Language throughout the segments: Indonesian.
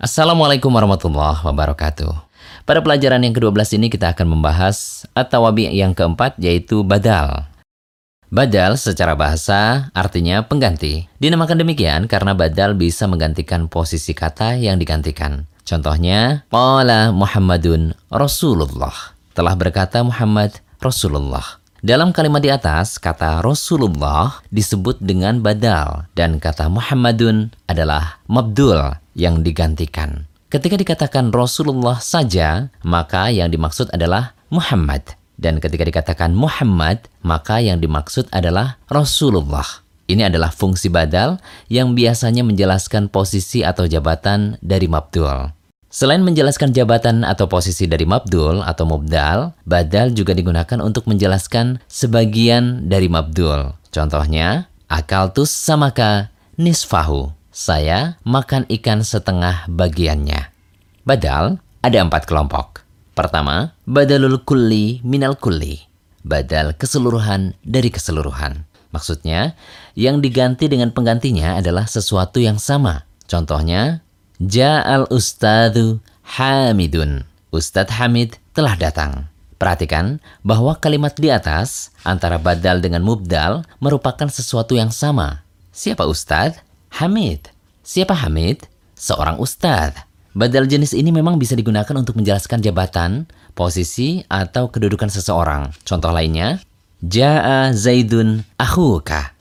Assalamualaikum warahmatullahi wabarakatuh. Pada pelajaran yang ke-12 ini kita akan membahas at-tawabi yang keempat yaitu badal. Badal secara bahasa artinya pengganti. Dinamakan demikian karena badal bisa menggantikan posisi kata yang digantikan. Contohnya, Qala Muhammadun Rasulullah. Telah berkata Muhammad Rasulullah. Dalam kalimat di atas, kata Rasulullah disebut dengan badal dan kata Muhammadun adalah mabdul yang digantikan. Ketika dikatakan Rasulullah saja, maka yang dimaksud adalah Muhammad. Dan ketika dikatakan Muhammad, maka yang dimaksud adalah Rasulullah. Ini adalah fungsi badal yang biasanya menjelaskan posisi atau jabatan dari mabdul. Selain menjelaskan jabatan atau posisi dari mabdul atau mubdal, badal juga digunakan untuk menjelaskan sebagian dari mabdul. Contohnya, akaltus samaka nisfahu. Saya makan ikan setengah bagiannya. Badal ada empat kelompok. Pertama, badalul kulli minal kulli. Badal keseluruhan dari keseluruhan. Maksudnya, yang diganti dengan penggantinya adalah sesuatu yang sama. Contohnya, Ja'al ustadu hamidun. Ustadz Hamid telah datang. Perhatikan bahwa kalimat di atas antara badal dengan mubdal merupakan sesuatu yang sama. Siapa Ustadz? Hamid. Siapa Hamid? Seorang Ustadz. Badal jenis ini memang bisa digunakan untuk menjelaskan jabatan, posisi, atau kedudukan seseorang. Contoh lainnya, Ja'a Zaidun akhuka.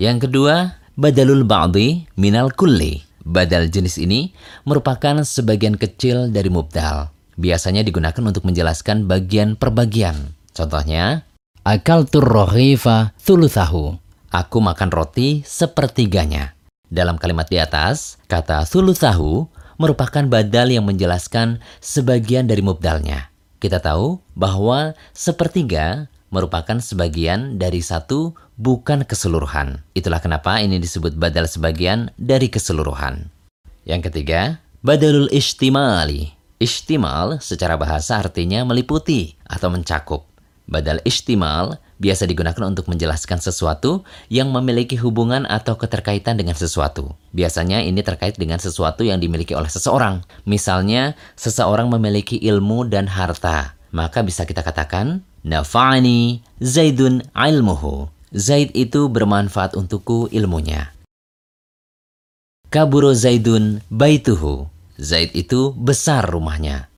Yang kedua, badalul ba'di minal kulli. Badal jenis ini merupakan sebagian kecil dari mubdal. Biasanya digunakan untuk menjelaskan bagian per bagian. Contohnya, Akal turrohifa thuluthahu. Aku makan roti sepertiganya. Dalam kalimat di atas, kata thuluthahu merupakan badal yang menjelaskan sebagian dari mubdalnya. Kita tahu bahwa sepertiga merupakan sebagian dari satu bukan keseluruhan. Itulah kenapa ini disebut badal sebagian dari keseluruhan. Yang ketiga, badalul istimali. Istimal secara bahasa artinya meliputi atau mencakup. Badal istimal biasa digunakan untuk menjelaskan sesuatu yang memiliki hubungan atau keterkaitan dengan sesuatu. Biasanya ini terkait dengan sesuatu yang dimiliki oleh seseorang. Misalnya, seseorang memiliki ilmu dan harta. Maka bisa kita katakan, Nafa'ani Zaidun ilmuhu. Zaid itu bermanfaat untukku ilmunya. Kaburo Zaidun baituhu. Zaid itu besar rumahnya.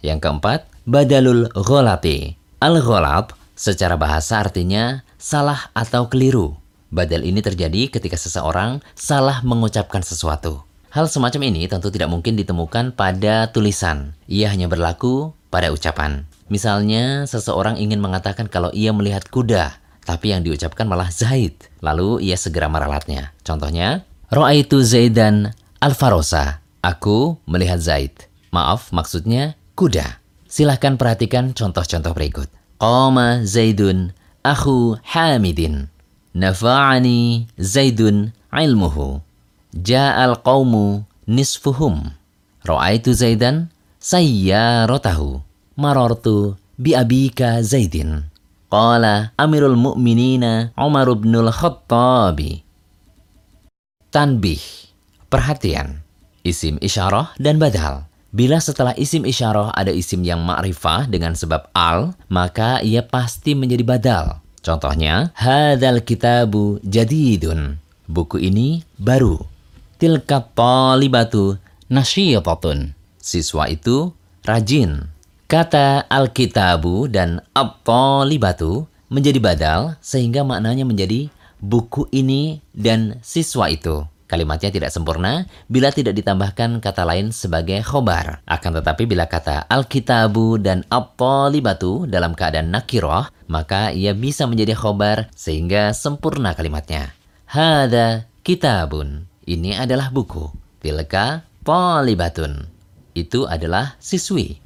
Yang keempat, badalul gholati. Al-gholab secara bahasa artinya salah atau keliru. Badal ini terjadi ketika seseorang salah mengucapkan sesuatu. Hal semacam ini tentu tidak mungkin ditemukan pada tulisan. Ia hanya berlaku pada ucapan. Misalnya, seseorang ingin mengatakan kalau ia melihat kuda, tapi yang diucapkan malah Zaid. Lalu ia segera meralatnya. Contohnya, Ro'aitu Zaidan Alfarosa. Aku melihat Zaid. Maaf, maksudnya kuda. Silahkan perhatikan contoh-contoh berikut. Qama Zaidun Aku Hamidin. Nafa'ani Zaidun ilmuhu. Ja'al qawmu nisfuhum. Ro'aitu Zaidan sayyaratahu. Marortu bi abika Zaidin. Qala Amirul Mu'minina Umar bin Khattabi. Tanbih. Perhatian. Isim isyarah dan badal. Bila setelah isim isyarah ada isim yang ma'rifah dengan sebab al, maka ia pasti menjadi badal. Contohnya, Hadal kitabu jadidun. Buku ini baru. Tilka talibatu nasyitatun. Siswa itu rajin. Kata Alkitabu dan At-Talibatu menjadi badal sehingga maknanya menjadi buku ini dan siswa itu. Kalimatnya tidak sempurna bila tidak ditambahkan kata lain sebagai khobar. Akan tetapi bila kata Alkitabu dan Apolibatu dalam keadaan nakiroh, maka ia bisa menjadi khobar sehingga sempurna kalimatnya. Hada kitabun. Ini adalah buku. Tilka Polibatun. Itu adalah siswi.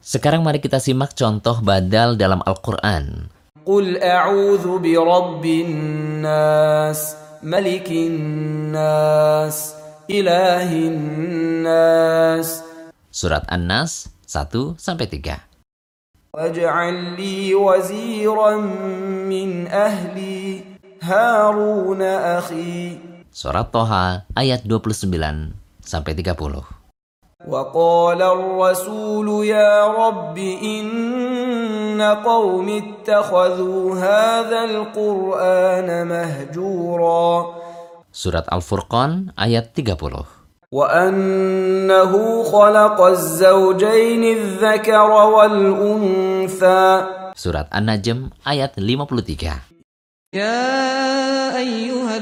Sekarang mari kita simak contoh badal dalam Al-Quran. Qul a'udhu bi rabbin nas. ملك الناس إله الناس Surat An-Nas 1 sampai 3. واجعل لي وزيرا من أهلي هارون أخي Surat Toha ayat 29 sampai 30. وقال الرسول يا رب إن قوم اتخذوا هذا القرآن مهجورا Surat Al-Furqan ayat 30. وأنه خلق الزوجين الذكر والأنثى Surat An-Najm ayat 53. يا أيها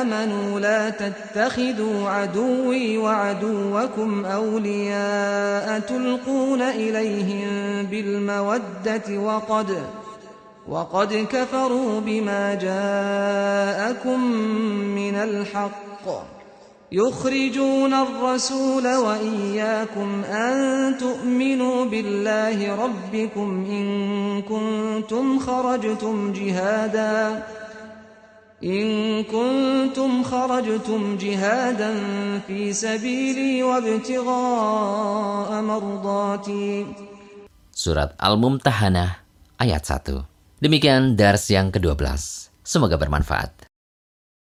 آمنوا لا تتخذوا عدوي وعدوكم أولياء تلقون إليهم بالمودة وقد وقد كفروا بما جاءكم من الحق. يخرجون الرسول وإياكم أن تؤمنوا بالله ربكم إن كنتم خرجتم جهادا إن كنتم خرجتم جهادا في سبيلي وابتغاء مرضاتي Surat Al-Mumtahanah ayat 1. Demikian dars yang ke-12. Semoga bermanfaat.